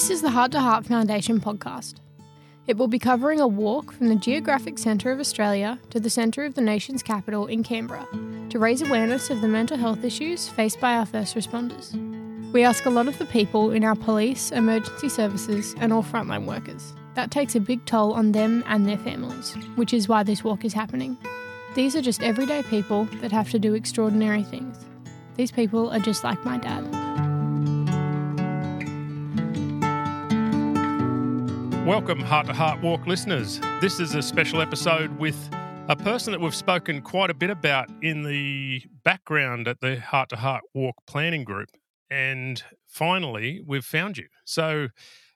This is the Heart to Heart Foundation podcast. It will be covering a walk from the geographic centre of Australia to the centre of the nation's capital in Canberra to raise awareness of the mental health issues faced by our first responders. We ask a lot of the people in our police, emergency services, and all frontline workers. That takes a big toll on them and their families, which is why this walk is happening. These are just everyday people that have to do extraordinary things. These people are just like my dad. Welcome, Heart to Heart Walk listeners. This is a special episode with a person that we've spoken quite a bit about in the background at the Heart to Heart Walk planning group. And finally, we've found you. So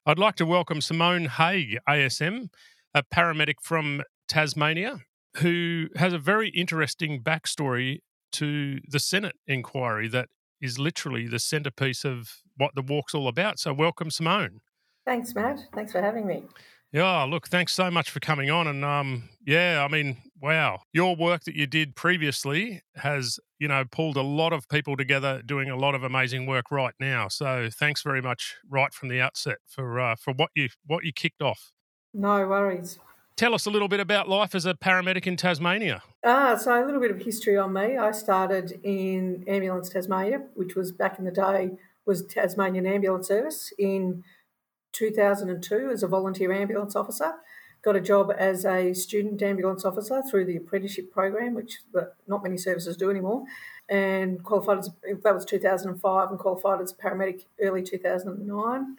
I'd like to welcome Simone Haigh, ASM, a paramedic from Tasmania, who has a very interesting backstory to the Senate inquiry that is literally the centerpiece of what the walk's all about. So, welcome, Simone. Thanks, Matt. Thanks for having me. Yeah, look, thanks so much for coming on. And um, yeah, I mean, wow, your work that you did previously has, you know, pulled a lot of people together doing a lot of amazing work right now. So thanks very much right from the outset for uh, for what you what you kicked off. No worries. Tell us a little bit about life as a paramedic in Tasmania. Ah, so a little bit of history on me. I started in Ambulance Tasmania, which was back in the day was Tasmanian Ambulance Service in 2002 as a volunteer ambulance officer. Got a job as a student ambulance officer through the apprenticeship program, which not many services do anymore, and qualified as that was 2005 and qualified as a paramedic early 2009,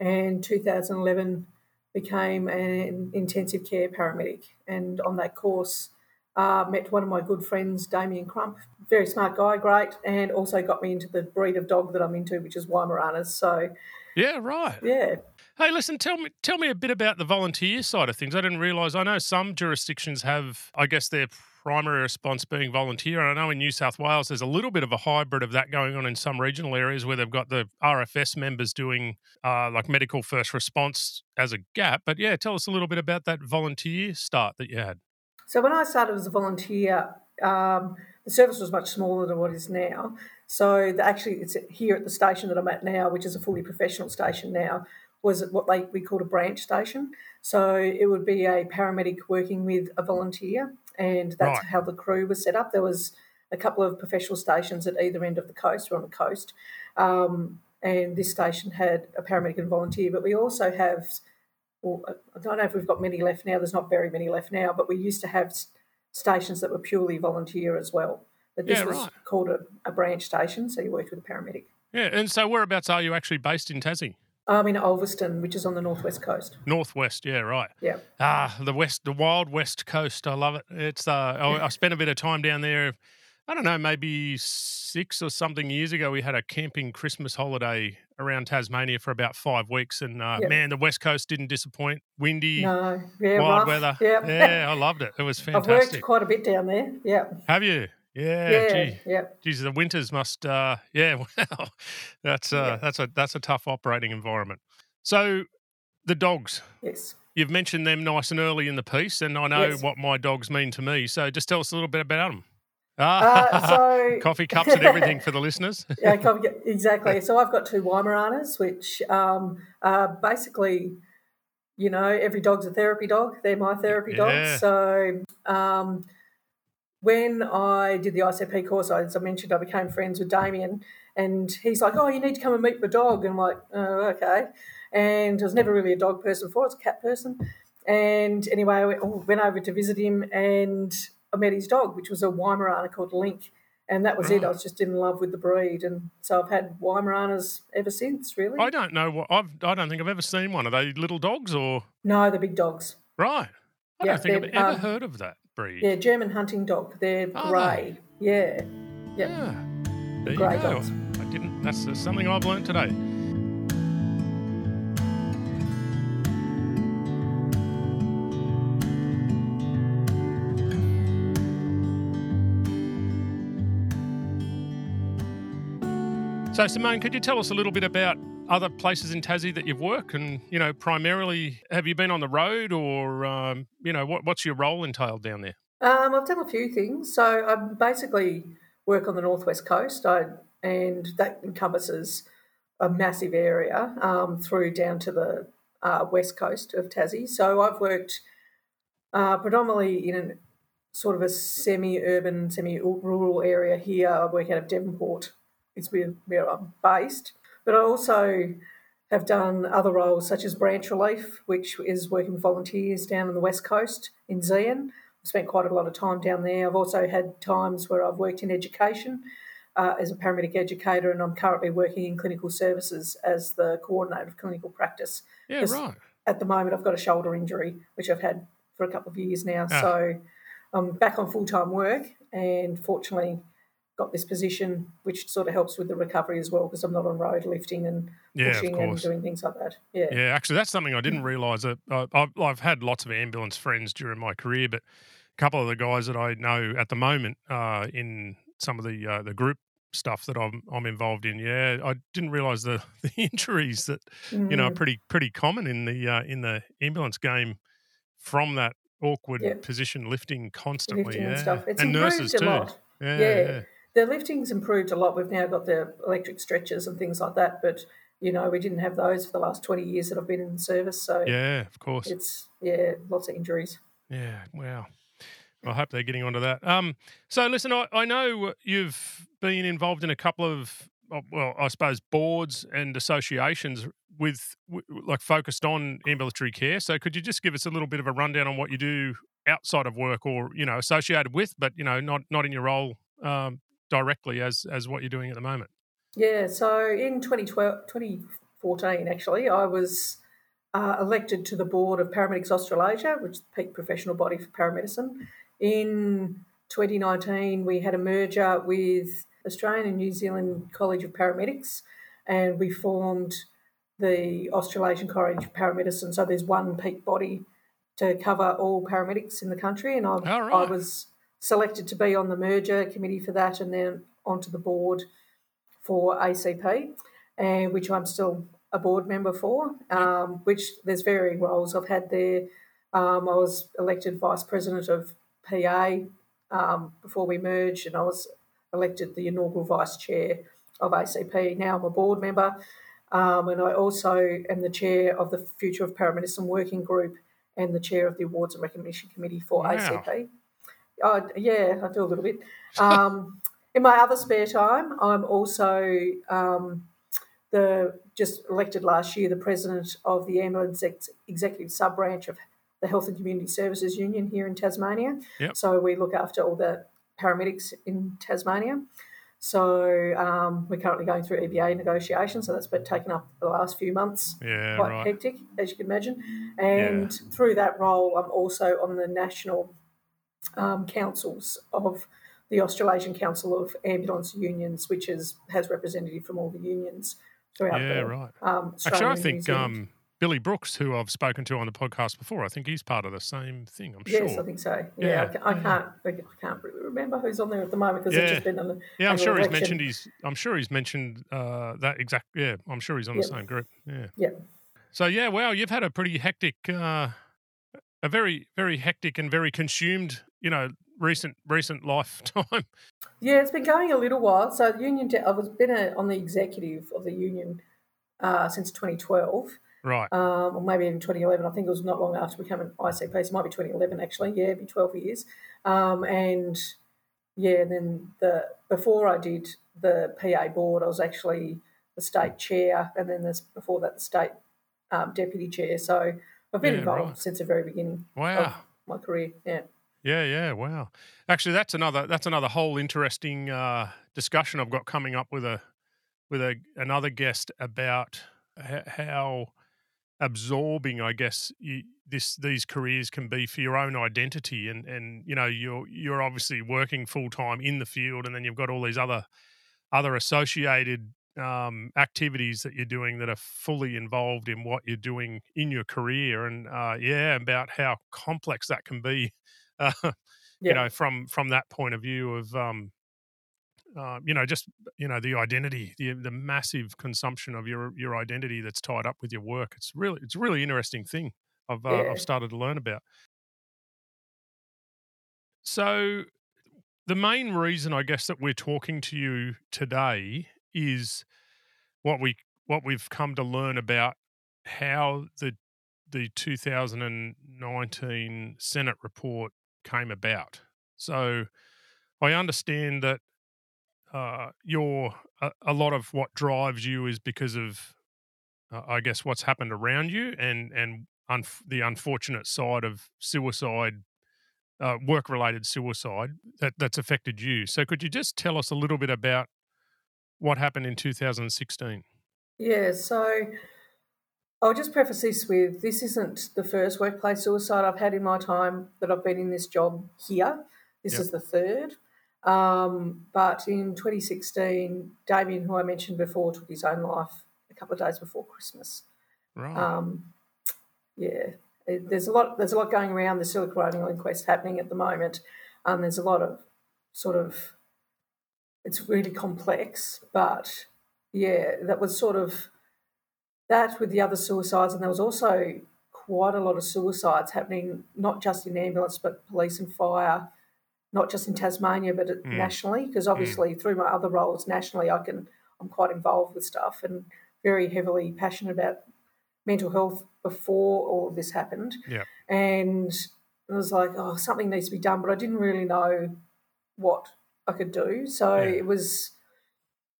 and 2011 became an intensive care paramedic. And on that course, uh, met one of my good friends, Damien Crump, very smart guy, great, and also got me into the breed of dog that I'm into, which is Weimaraners. So, yeah, right. Yeah, Hey, listen, tell me tell me a bit about the volunteer side of things. I didn't realise. I know some jurisdictions have, I guess, their primary response being volunteer. And I know in New South Wales there's a little bit of a hybrid of that going on in some regional areas where they've got the RFS members doing uh, like medical first response as a gap. But yeah, tell us a little bit about that volunteer start that you had. So when I started as a volunteer, um, the service was much smaller than what it is now. So the, actually, it's here at the station that I'm at now, which is a fully professional station now was what they we called a branch station. So it would be a paramedic working with a volunteer, and that's right. how the crew was set up. There was a couple of professional stations at either end of the coast, or on the coast, um, and this station had a paramedic and volunteer. But we also have, well, I don't know if we've got many left now. There's not very many left now, but we used to have stations that were purely volunteer as well. But this yeah, was right. called a, a branch station, so you worked with a paramedic. Yeah, and so whereabouts are you actually based in Tassie? I'm in Ulverstone, which is on the northwest coast. Northwest, yeah, right. Yeah. Ah, the west, the wild west coast. I love it. It's. Uh, I, I spent a bit of time down there. I don't know, maybe six or something years ago. We had a camping Christmas holiday around Tasmania for about five weeks, and uh, yep. man, the west coast didn't disappoint. Windy, no, yeah, wild rough. weather. Yep. Yeah, I loved it. It was fantastic. I've worked quite a bit down there. Yeah. Have you? Yeah, yeah, gee. yeah. Geez, the winters must. Uh, yeah, well, that's uh, yeah. that's a that's a tough operating environment. So, the dogs. Yes. You've mentioned them nice and early in the piece, and I know yes. what my dogs mean to me. So, just tell us a little bit about them. Uh, so coffee cups and everything for the listeners. yeah, coffee, exactly. So I've got two Weimaraners, which um, are basically, you know, every dog's a therapy dog. They're my therapy yeah. dogs. So um, when I did the ICP course, as I mentioned, I became friends with Damien, and he's like, "Oh, you need to come and meet my dog." And I'm like, "Oh, okay." And I was never really a dog person before; I was a cat person. And anyway, I went over to visit him, and I met his dog, which was a Weimaraner called Link, and that was it. I was just in love with the breed, and so I've had Weimaraners ever since. Really, I don't know what I've. I don't think I've ever seen one. Are they little dogs or? No, they're big dogs. Right. I yeah, don't think I've ever um, heard of that breed. Yeah, German hunting dog. They're grey. They? Yeah. Yep. Yeah. There grey dogs. I didn't. That's something I've learned today. So, Simone, could you tell us a little bit about other places in Tassie that you've worked, and you know, primarily, have you been on the road, or um, you know, what, what's your role entailed down there? Um, I've done a few things. So, I basically work on the northwest coast, I, and that encompasses a massive area um, through down to the uh, west coast of Tassie. So I've worked uh, predominantly in a sort of a semi-urban, semi-rural area here. I work out of Devonport. It's where, where I'm based. But I also have done other roles such as branch relief, which is working with volunteers down on the west coast in Zeehan. I've spent quite a lot of time down there. I've also had times where I've worked in education uh, as a paramedic educator, and I'm currently working in clinical services as the coordinator of clinical practice. Yeah, right. At the moment, I've got a shoulder injury, which I've had for a couple of years now. Ah. So I'm back on full time work, and fortunately, got this position, which sort of helps with the recovery as well because I'm not on road lifting and yeah, pushing and doing things like that. Yeah, yeah. Actually, that's something I didn't realise. That uh, I've, I've, had lots of ambulance friends during my career, but a couple of the guys that I know at the moment uh, in some of the uh, the group stuff that I'm I'm involved in. Yeah, I didn't realise the, the injuries that mm. you know are mm. pretty pretty common in the uh, in the ambulance game from that awkward position lifting constantly. Lifting yeah. and stuff. It's and nurses too. Yeah, yeah. The lifting's improved a lot. We've now got the electric stretchers and things like that, but you know we didn't have those for the last twenty years that I've been in the service. So yeah, of course, it's yeah, lots of injuries. Yeah, wow. I hope they're getting onto that. Um, so listen, I, I know you've been involved in a couple of well, I suppose boards and associations with like focused on ambulatory care. So could you just give us a little bit of a rundown on what you do outside of work, or you know, associated with, but you know, not not in your role um, directly as as what you're doing at the moment? Yeah. So in 2012, 2014, actually, I was uh, elected to the board of Paramedics Australasia, which is the peak professional body for paramedicine. In 2019, we had a merger with Australian and New Zealand College of Paramedics, and we formed the Australasian College of Paramedicine. So there's one peak body to cover all paramedics in the country, and I, right. I was selected to be on the merger committee for that, and then onto the board for ACP, and which I'm still a board member for. Um, which there's varying roles I've had there. Um, I was elected vice president of PA um, before we merged, and I was elected the inaugural vice chair of ACP. Now I'm a board member, um, and I also am the chair of the Future of Paramedicine Working Group and the chair of the Awards and Recognition Committee for wow. ACP. Oh, yeah, I do a little bit. Um, in my other spare time, I'm also um, the just elected last year the president of the ambulance ex- executive sub branch of the Health and Community Services Union here in Tasmania. Yep. So we look after all the paramedics in Tasmania. So um, we're currently going through EBA negotiations, so that's been taken up the last few months. Yeah, quite right. hectic, as you can imagine. And yeah. through that role, I'm also on the national um, councils of the Australasian Council of Ambulance Unions, which is, has representative from all the unions throughout. Yeah, the, right. Um, Actually, I think um, Billy Brooks, who I've spoken to on the podcast before, I think he's part of the same thing. I'm sure. Yes, I think so. Yeah, yeah. I, I, can't. I can't really remember who's on there at the moment because yeah. it's just been on the. Yeah, I'm sure election. he's mentioned. He's. I'm sure he's mentioned uh, that exact. Yeah, I'm sure he's on yep. the same group. Yeah. Yeah. So yeah, wow, you've had a pretty hectic, uh, a very very hectic and very consumed, you know, recent recent lifetime. Yeah, it's been going a little while. So union, I've been a, on the executive of the union uh, since 2012. Right. Um, or maybe even 2011. I think it was not long after becoming ICP. So it might be 2011 actually. Yeah, it'd be 12 years. Um, and yeah, then the before I did the PA board, I was actually the state chair, and then this before that the state um, deputy chair. So I've been yeah, involved right. since the very beginning. Wow. my career. Yeah. Yeah, yeah, wow. Actually, that's another that's another whole interesting uh, discussion I've got coming up with a with a another guest about how absorbing, I guess, you, this these careers can be for your own identity, and and you know you're you're obviously working full time in the field, and then you've got all these other other associated um, activities that you're doing that are fully involved in what you're doing in your career, and uh, yeah, about how complex that can be, uh, yeah. you know, from from that point of view of um, uh, you know, just you know, the identity, the the massive consumption of your your identity that's tied up with your work. It's really it's a really interesting thing. I've uh, yeah. I've started to learn about. So, the main reason I guess that we're talking to you today is what we what we've come to learn about how the the 2019 Senate report came about. So I understand that uh, your a, a, lot of what drives you is because of, uh, I guess, what's happened around you and and unf- the unfortunate side of suicide, uh, work related suicide that that's affected you. So could you just tell us a little bit about what happened in 2016? Yeah. So I'll just preface this with this isn't the first workplace suicide I've had in my time that I've been in this job here. This yep. is the third. Um, but in 2016, Damien, who I mentioned before, took his own life a couple of days before Christmas. Right. Um, yeah, it, there's a lot. There's a lot going around the Silica coronial inquest happening at the moment. Um, there's a lot of sort of. It's really complex, but yeah, that was sort of that with the other suicides, and there was also quite a lot of suicides happening, not just in ambulance, but police and fire, not just in Tasmania, but mm. nationally. Because obviously, mm. through my other roles nationally, I can I'm quite involved with stuff and very heavily passionate about mental health before all of this happened. Yeah. And it was like, oh, something needs to be done, but I didn't really know what I could do. So yeah. it was,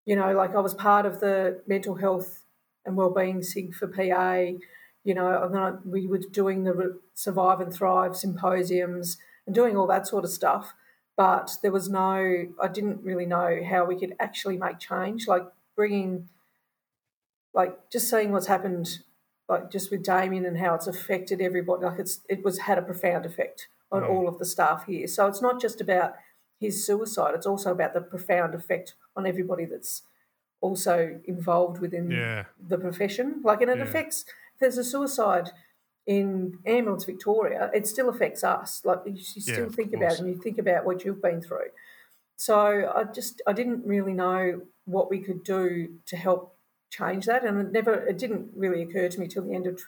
you know, like I was part of the mental health and Wellbeing SIG for PA. You know, and then we were doing the Survive and Thrive symposiums and doing all that sort of stuff. But there was no, I didn't really know how we could actually make change, like bringing, like just seeing what's happened, like just with Damien and how it's affected everybody. Like it's, it was had a profound effect on mm. all of the staff here. So it's not just about his suicide; it's also about the profound effect on everybody that's also involved within yeah. the profession. Like, and it yeah. affects, if there's a suicide in Ambulance Victoria, it still affects us. Like, you, still yeah, think about it and you think about what you've been through. So I just, I didn't really know what we could do to help change that. And it never, it didn't really occur to me till the end of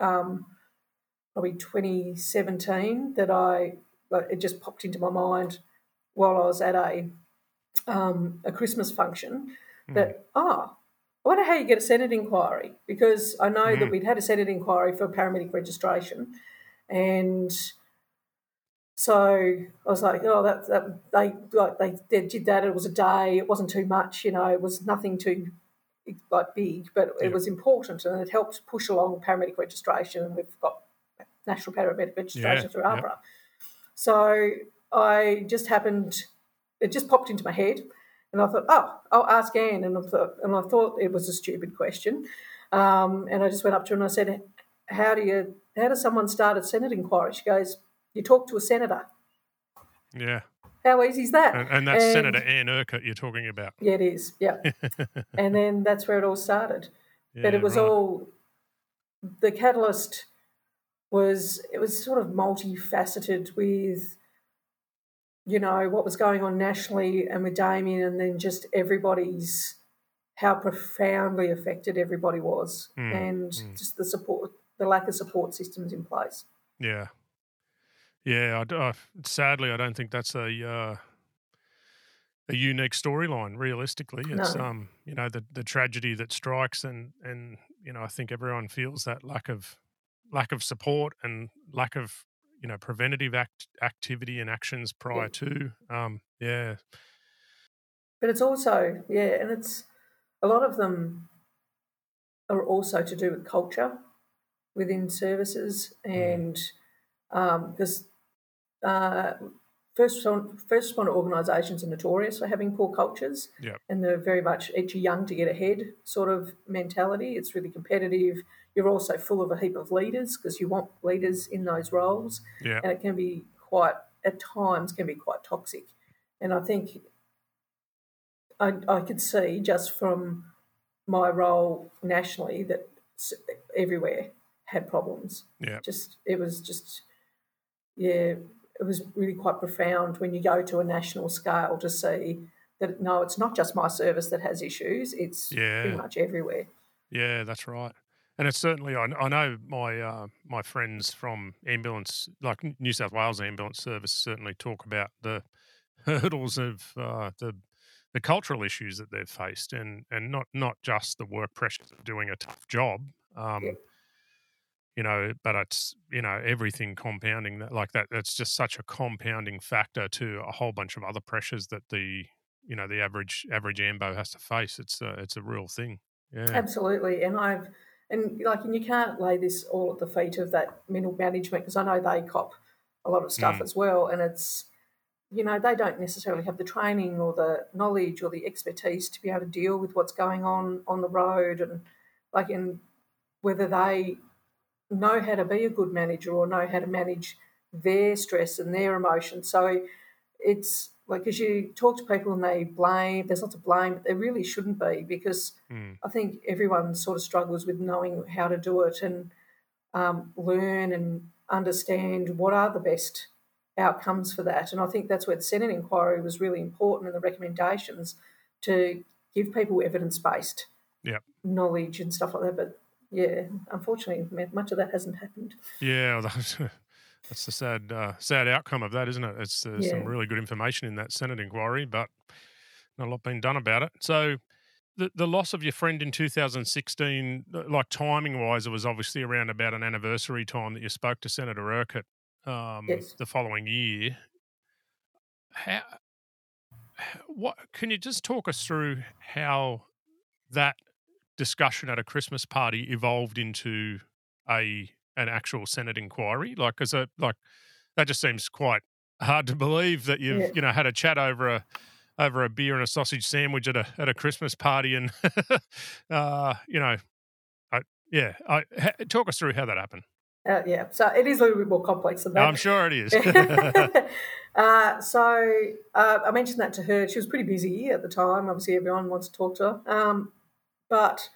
um, probably 2017 that I, like, it just popped into my mind while I was at a, um, a Christmas function. That, ah, I wonder how you get a Senate inquiry because I know mm. that we'd had a Senate inquiry for paramedic registration. And so I was like, oh, that, that they like they, they did that. It was a day. It wasn't too much, you know. It was nothing too like big, but it was important and it helped push along paramedic registration. And we've got national paramedic registration yeah. through AHPRA. Yeah. So I just happened, it just popped into my head. And I thought, oh, I'll ask Anne. And I thought, and I thought it was a stupid question. Um, and I just went up to her and I said, how do you, how does someone start a Senate inquiry? She goes, you talk to a senator. Yeah. How easy is that? And, and that's and, Senator Anne Urquhart you're talking about. Yeah, it is. Yeah. and then that's where it all started. Yeah, but it was right. all, the catalyst was, it was sort of multifaceted with, you know, what was going on nationally and with Damien, and then just everybody's how profoundly affected everybody was, mm, and mm. just the support, the lack of support systems in place. Yeah, yeah. I, I, sadly, I don't think that's a uh, a unique storyline. Realistically, it's no. um, you know, the the tragedy that strikes, and and you know, I think everyone feels that lack of lack of support and lack of you know preventative act activity and actions prior yeah. to um, yeah but it's also yeah and it's a lot of them are also to do with culture within services mm. and because um, uh, first first responder organisations are notorious for having poor cultures, yep. and they're very much each young to get ahead sort of mentality. It's really competitive. You're also full of a heap of leaders because you want leaders in those roles, yeah. and it can be quite at times can be quite toxic. And I think I, I could see just from my role nationally that everywhere had problems. Yeah, just it was just yeah it was really quite profound when you go to a national scale to see that no, it's not just my service that has issues; it's yeah. pretty much everywhere. Yeah, that's right. And it's certainly I, I know my uh, my friends from ambulance, like New South Wales Ambulance Service, certainly talk about the hurdles of uh, the the cultural issues that they've faced, and and not not just the work pressures of doing a tough job. Um, Yeah. You know, but it's you know everything compounding that like that. That's just such a compounding factor to a whole bunch of other pressures that the you know the average average ambo has to face. It's a, it's a real thing. Yeah, Absolutely, and I've and like and you can't lay this all at the feet of that middle management because I know they cop a lot of stuff Mm. as well, and it's you know they don't necessarily have the training or the knowledge or the expertise to be able to deal with what's going on on the road and like and whether they know how to be a good manager or know how to manage their stress and their emotions. So it's like as you talk to people and they blame, there's lots of blame, but there really shouldn't be because Mm. I think everyone sort of struggles with knowing how to do it and um, learn and understand what are the best outcomes for that. And I think that's where the Senate inquiry was really important and the recommendations to give people evidence based Yep. knowledge and stuff like that. But yeah, unfortunately, much of that hasn't happened. Yeah, that's, the sad uh, sad outcome of that, isn't it? It's uh, Yeah. some really good information in that Senate inquiry, but not a lot been done about it. So. The, the loss of your friend in 2016, uh, like timing wise, it was obviously around about an anniversary time that you spoke to Senator Urquhart um, Yes. the following year. How, what can you just talk us through how that discussion at a Christmas party evolved into a an actual Senate inquiry? Like, because like that just seems quite hard to believe that you've Yeah. you know had a chat over a over a beer and a sausage sandwich at a at a Christmas party, and uh, you know, I, yeah, I, ha, talk us through how that happened. Uh, yeah, so it is a little bit more complex than that. I'm sure it is. uh, so uh, I mentioned that to her. She was pretty busy at the time. Obviously, everyone wants to talk to her. Um, but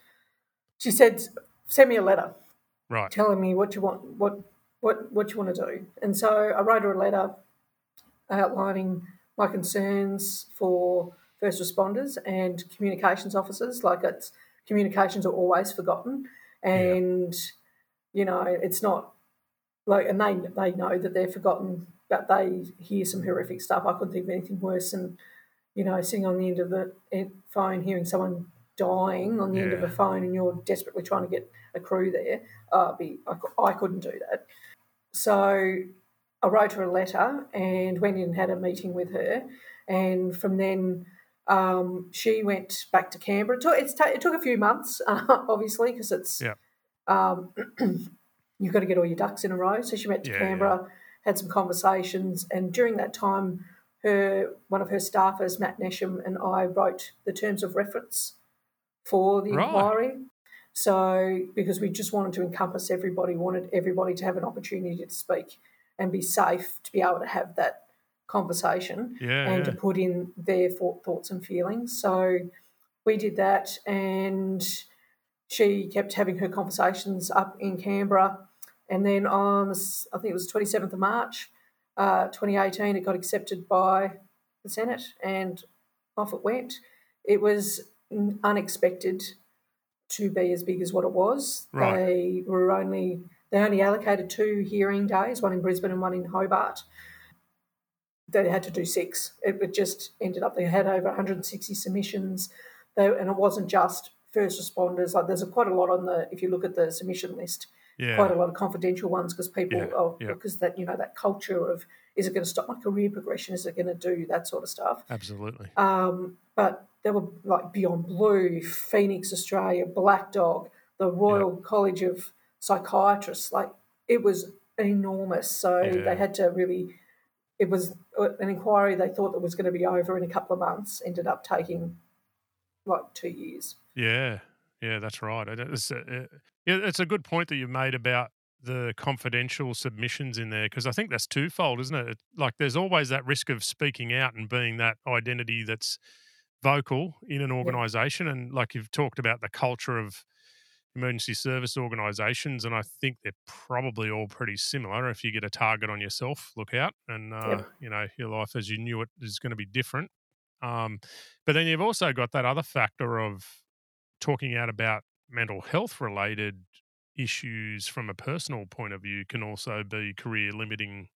she said, "Send me a letter right. telling me what you want, what what what you want to do." And so I wrote her a letter outlining my concerns for first responders and communications officers. Like it's communications are always forgotten, and you know it's not like and they they know that they're forgotten, but they hear some horrific stuff. I couldn't think of anything worse than you know sitting on the end of the eh, phone hearing someone dying on the end of a phone and you're desperately trying to get a crew there. Uh, be I, I couldn't do that. So I wrote her a letter and went in and had a meeting with her. And from then, um, she went back to Canberra. It took, it's ta- it took a few months, uh, obviously, because it's Yeah. um, you've got to get all your ducks in a row. So she went to Yeah, Canberra, had some conversations, and during that time, her one of her staffers, Matt Nesham, and I wrote the terms of reference for the Right. inquiry. So because we just wanted to encompass everybody, wanted everybody to have an opportunity to speak and be safe to be able to have that conversation Yeah. and yeah. to put in their thoughts and feelings. So we did that, and she kept having her conversations up in Canberra. And then on, I think it was 27th of March, uh, 2018, it got accepted by the Senate and off it went. It was unexpected to be as big as what it was. Right. They were only they only allocated two hearing days, one in Brisbane and one in Hobart. They had to do six. It, just ended up they had over 160 submissions, they, and it wasn't just first responders. Like there's a, quite a lot on the if you look at the submission list, yeah. quite a lot of confidential ones because people Yeah, oh yeah. because that you know that culture of is it going to stop my career progression? Is it going to do that sort of stuff? Absolutely. Um, but there were like Beyond Blue, Phoenix Australia, Black Dog, the Royal College of Psychiatrists. Like it was enormous. So Yeah. they had to really. It was uh, an inquiry they thought that was going to be over in a couple of months. Ended up taking like two years. Yeah, yeah, that's right. It's a, it- it's a good point that you've made about the confidential submissions in there because I think that's twofold, isn't it? It- Like, there's always that risk of speaking out and being that identity that's vocal in an organisation, and like you've talked about the culture of emergency service organisations, and I think they're probably all pretty similar. If you get a target on yourself, look out, and uh, Yep. you know your life as you knew it is going to be different. Um, but then you've also got that other factor of talking out about mental health related issues from a personal point of view can also be career limiting.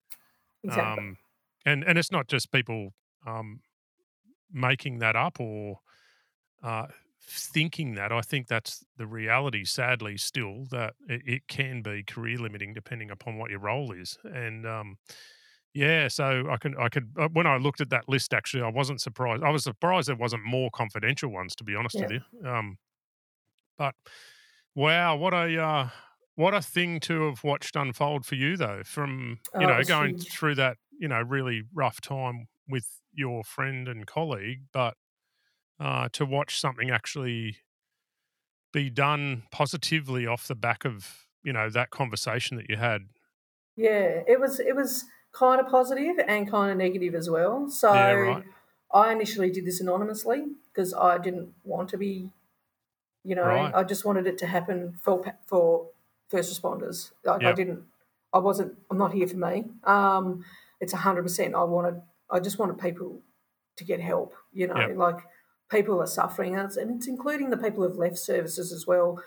Exactly. Um, and and it's not just people um, making that up or uh, thinking that. I think that's the reality, sadly, still that it, it, can be career limiting depending upon what your role is. And um, yeah, so I can I could uh, when I looked at that list, actually, I wasn't surprised. I was surprised there wasn't more confidential ones, to be honest yeah. with you. Um, but wow, what a uh, what a thing to have watched unfold for you, though. From you oh, know going huge. through that you know really rough time with your friend and colleague, but uh, to watch something actually be done positively off the back of you know that conversation that you had. Yeah, it was it was kind of positive and kind of negative as well. So yeah, right. I initially did this anonymously because I didn't want to be, you know, right. I just wanted it to happen for for first responders. Like yep. I didn't, I wasn't, I'm not here for me. Um, it's hundred percent. I wanted, I just wanted people to get help. You know, yep. like people are suffering, and it's including the people who've left services as well.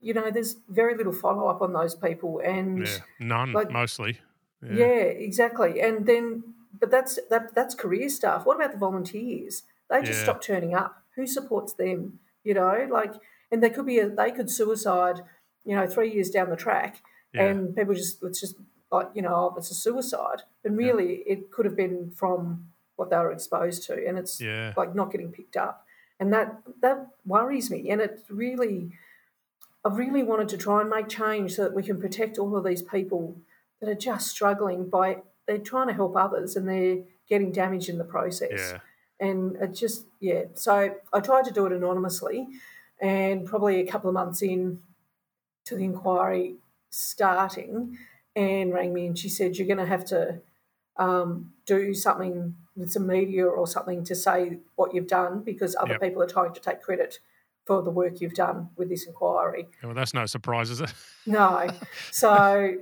You know, there's very little follow up on those people, and yeah, none like, mostly. Yeah. yeah, exactly. And then, but that's that that's career stuff. What about the volunteers? They just yeah. stop turning up. Who supports them? You know, like, and they could be a, they could suicide. You know, three years down the track, yeah. and people just it's just like you know, oh, it's a suicide. And really, it could have been from what they were exposed to, and it's yeah. like not getting picked up, and that that worries me, and it really, I really wanted to try and make change so that we can protect all of these people that are just struggling by they're trying to help others and they're getting damaged in the process. Yeah. And it just yeah, so I tried to do it anonymously, and probably a couple of months in to the inquiry starting, Anne rang me and she said you're going to have to um, do something with some media or something to say what you've done because other yep. people are trying to take credit for the work you've done with this inquiry. Well, that's no surprise, is it? No. So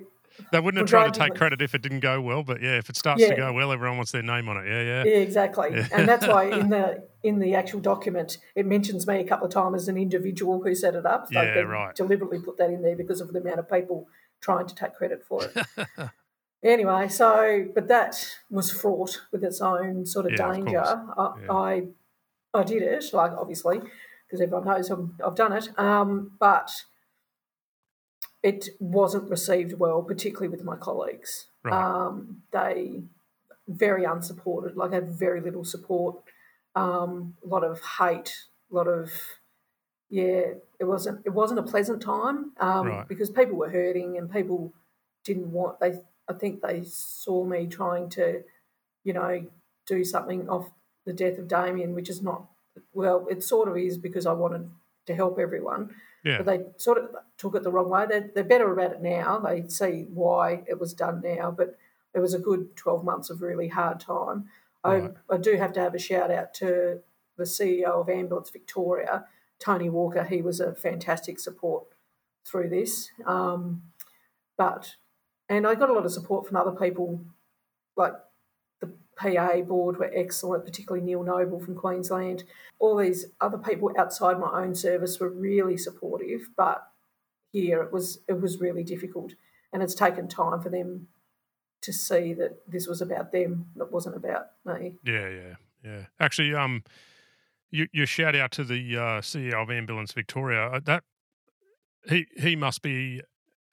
they wouldn't have tried to take credit if it didn't go well, but yeah, if it starts yeah. to go well, everyone wants their name on it. Yeah, yeah. Yeah, exactly. Yeah. And that's why in the in the actual document it mentions me a couple of times as an individual who set it up. So yeah, right. Deliberately put that in there because of the amount of people trying to take credit for it. anyway, so but that was fraught with its own sort of yeah, danger. Of I, yeah. I, I did it, like obviously, because everyone knows I'm, I've done it. Um, but it wasn't received well, particularly with my colleagues. Right. Um, they very unsupported, like had very little support, um, a lot of hate, a lot of yeah. It wasn't it wasn't a pleasant time um, right. because people were hurting and people didn't want they I think they saw me trying to, you know, do something off the death of Damien, which is not well. It sort of is because I wanted to help everyone, yeah. but they sort of took it the wrong way. They're, they're better about it now. They see why it was done now, but it was a good twelve months of really hard time. Right. I, I do have to have a shout out to the CEO of Ambulance Victoria, Tony Walker. He was a fantastic support through this. Um, but and I got a lot of support from other people, like the PA board were excellent, particularly Neil Noble from Queensland. All these other people outside my own service were really supportive, but here it was it was really difficult, and it's taken time for them to see that this was about them, it wasn't about me. Yeah, yeah, yeah. Actually, um, you, you shout out to the uh, CEO of Ambulance Victoria. Uh, that he he must be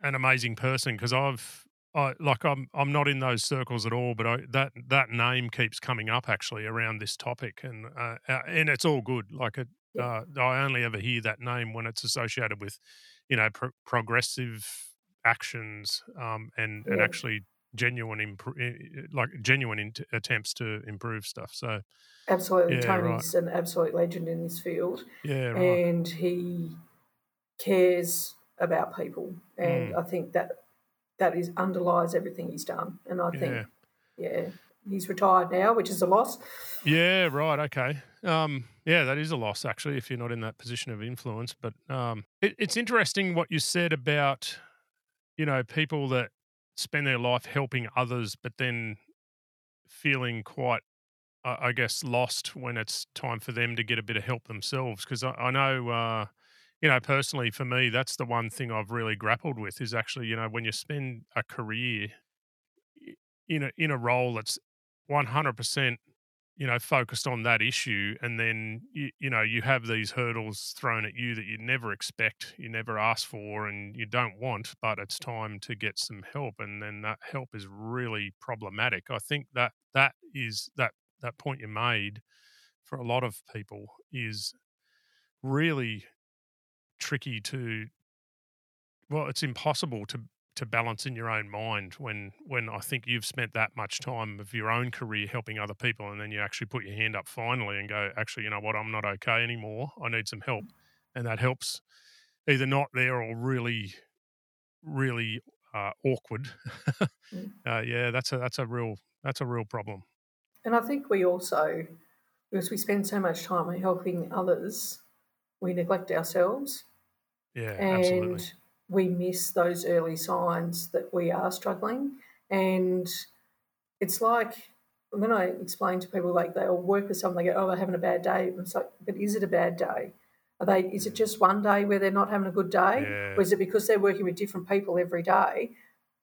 an amazing person because I've I like I'm I'm not in those circles at all, but I, that that name keeps coming up actually around this topic, and uh, uh and it's all good. Like it, uh, I only ever hear that name when it's associated with, you know, pro- progressive actions, um, and yeah. and actually genuine imp- like genuine in- attempts to improve stuff. So absolutely, yeah, Tony's right. an absolute legend in this field. Yeah, right. and he cares about people, and mm. I think that that is underlies everything he's done. And I think, yeah, yeah he's retired now, which is a loss. Yeah, right. Okay. Um, yeah, that is a loss actually if you're not in that position of influence. But um, it, it's interesting what you said about, you know, people that spend their life helping others, but then feeling quite, I guess, lost when it's time for them to get a bit of help themselves. Because I, I, know. Uh, you know, personally for me, that's the one thing I've really grappled with is actually, you know, when you spend a career in a in a role that's one hundred percent you know focused on that issue and then you, you know you have these hurdles thrown at you that you never expect you never ask for and you don't want but it's time to get some help and then that help is really problematic. I think that that is that that point you made for a lot of people is really tricky to well it's impossible to to balance in your own mind when when I think you've spent that much time of your own career helping other people and then you actually put your hand up finally and go actually you know what? I'm not okay anymore. I need some help. And that helps either not there or really really uh, awkward. Mm. uh, yeah that's a that's a real that's a real problem. And I think we also because we spend so much time helping others we neglect ourselves. Yeah and absolutely we miss those early signs that we are struggling. And it's like when I explain to people, like they'll work with someone, they go, "Oh, they're having a bad day." It's like, but is it a bad day? Are they? Is it mm. just one day where they're not having a good day, yeah. or is it because they're working with different people every day?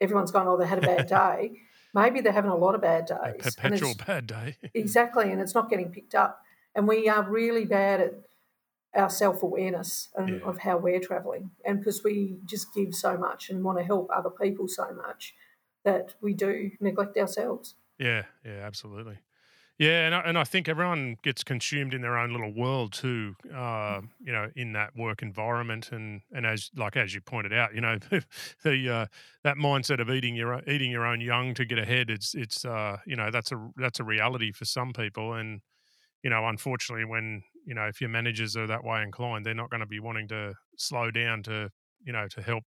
Everyone's going, "Oh, they had a bad day." Maybe they're having a lot of bad days. A perpetual bad day. exactly, and it's not getting picked up. And we are really bad at our self awareness yeah. of how we're traveling. And because we just give so much and want to help other people so much that we do neglect ourselves. Yeah, yeah, absolutely. Yeah, and I, and I think everyone gets consumed in their own little world too. Uh, you know, in that work environment, and and as like as you pointed out, you know, the uh, that mindset of eating your eating your own young to get ahead. It's it's uh, you know that's a that's a reality for some people, and you know, unfortunately, when you know if your managers are that way inclined, they're not going to be wanting to slow down to you know to help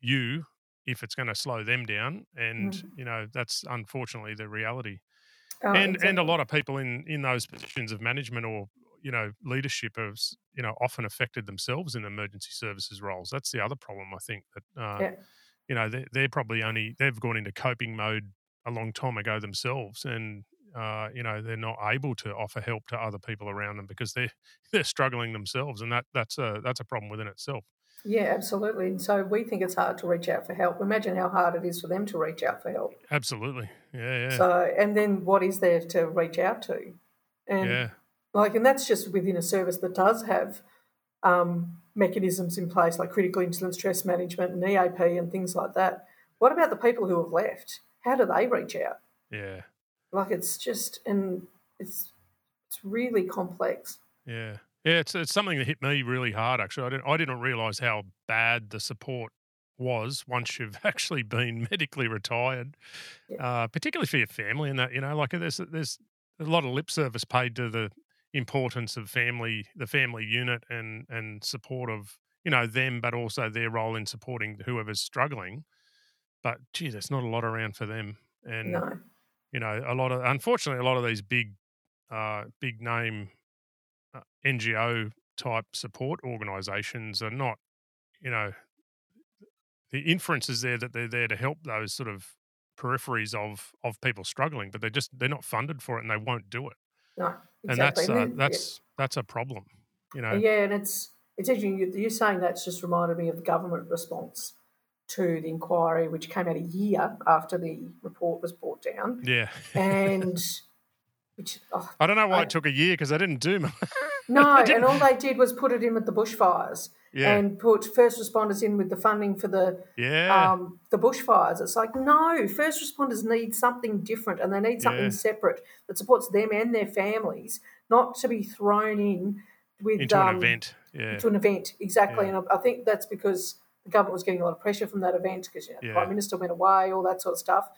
you if it's going to slow them down, and mm. you know that's unfortunately the reality. Oh, and exactly. and a lot of people in in those positions of management or you know leadership have you know often affected themselves in emergency services roles. That's the other problem I think that uh, yeah. you know they're, they're probably only they've gone into coping mode a long time ago themselves, and uh, you know they're not able to offer help to other people around them because they're they're struggling themselves, and that that's a that's a problem within itself. Yeah, absolutely. And so we think it's hard to reach out for help. Imagine how hard it is for them to reach out for help. Absolutely. Yeah, yeah. So, and then what is there to reach out to? And yeah. like, and that's just within a service that does have um, mechanisms in place like critical incident stress management and EAP and things like that. What about the people who have left? How do they reach out? Yeah. Like it's just and it's it's really complex. Yeah. Yeah, it's it's something that hit me really hard actually. I didn't I didn't realize how bad the support was once you've actually been medically retired, yeah. uh, particularly for your family and that you know like there's there's a lot of lip service paid to the importance of family the family unit and and support of you know them but also their role in supporting whoever's struggling but gee there's not a lot around for them and no you know, a lot of unfortunately, a lot of these big, uh, big name uh, NGO type support organisations are not, you know, the inference is there that they're there to help those sort of peripheries of of people struggling, but they're just they're not funded for it and they won't do it. No, exactly. and that's uh, that's yeah. that's a problem. You know. Yeah, and it's it's interesting. You're saying that's just reminded me of the government response to the inquiry, which came out a year after the report was brought down. Yeah. and which oh, I don't know why I, it took a year because they didn't do much. no, and all they did was put it in with the bushfires. Yeah. And put first responders in with the funding for the yeah. um, the bushfires. It's like no, first responders need something different, and they need something yeah. separate that supports them and their families, not to be thrown in with into um, an event. Yeah. Into an event, exactly. And I, I think that's because the government was getting a lot of pressure from that event because you know, yeah. the prime minister went away, all that sort of stuff,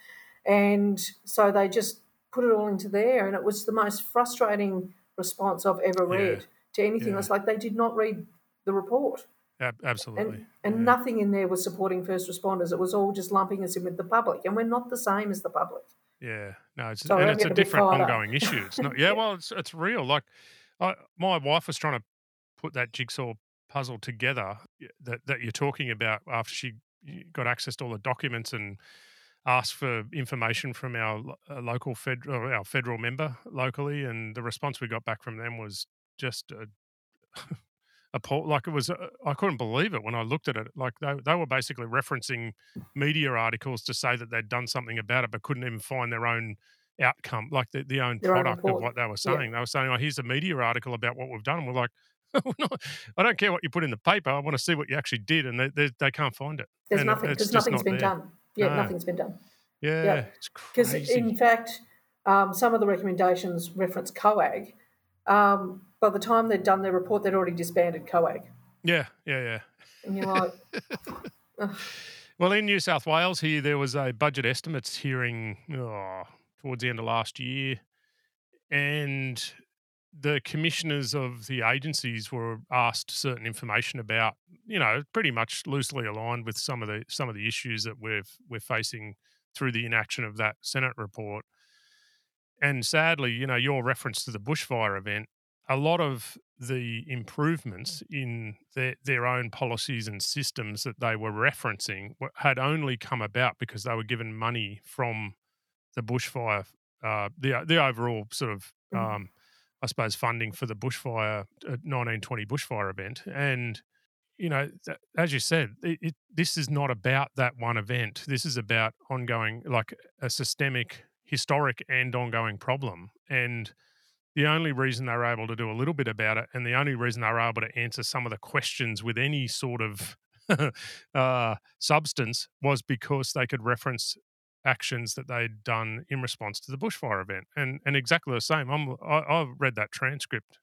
and so they just put it all into there, and it was the most frustrating response I've ever read yeah. to anything. Yeah. It's like they did not read the report. Absolutely. And, and nothing in there was supporting first responders. It was all just lumping us in with the public, and we're not the same as the public. Yeah, no, it's, and it's a different ongoing issue. It's not. Yeah, well, it's it's real. Like, I, my wife was trying to put that jigsaw puzzle together that, that you're talking about after she got access to all the documents and asked for information from our uh, local federal our federal member locally and the response we got back from them was just a, a like it was uh, I couldn't believe it when I looked at it like they, they were basically referencing media articles to say that they'd done something about it but couldn't even find their own outcome, like the, the own Their own product of what they were Yeah. saying. They were saying, "Oh, here's a media article about what we've done." And we're like, "No, "I don't care what you put in the paper. I want to see what you actually did," and they they, they can't find it. There's And nothing because nothing's not been there. done. Yeah, No. nothing's been done. Yeah, it's Because in fact, um, some of the recommendations reference COAG. Um, by the time they'd done their report, they'd already disbanded COAG, yeah, yeah, yeah. and you're like, Well, in New South Wales here, there was a budget estimates hearing oh, towards the end of last year, and the commissioners of the agencies were asked certain information about, you know, pretty much loosely aligned with some of the some of the issues that we've we're facing through the inaction of that Senate report. And sadly, you know, your reference to the bushfire event, a lot of the improvements in their, their own policies and systems that they were referencing had only come about because they were given money from the bushfire, uh, the the overall sort of, Mhm. um, I suppose, funding for the bushfire, uh, 1920 bushfire event. And, you know, th- as you said, it, it, this is not about that one event. This is about ongoing, like a systemic, historic, and ongoing problem. And the only reason they were able to do a little bit about it, and the only reason they were able to answer some of the questions with any sort of uh, substance, was because they could reference actions that they'd done in response to the bushfire event, and and exactly the same. I'm I, I read that transcript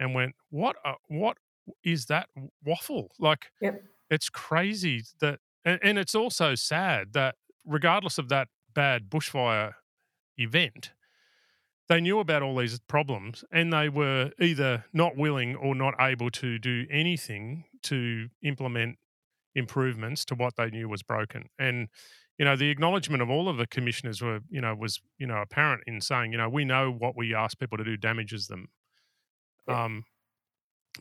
and went, what a, what is that waffle? Like, Yep. it's crazy that, and, and it's also sad that regardless of that bad bushfire event, they knew about all these problems and they were either not willing or not able to do anything to implement improvements to what they knew was broken. And you know, the acknowledgement of all of the commissioners were, you know, was you know apparent in saying, you know, we know what we ask people to do damages them. Yeah. Um,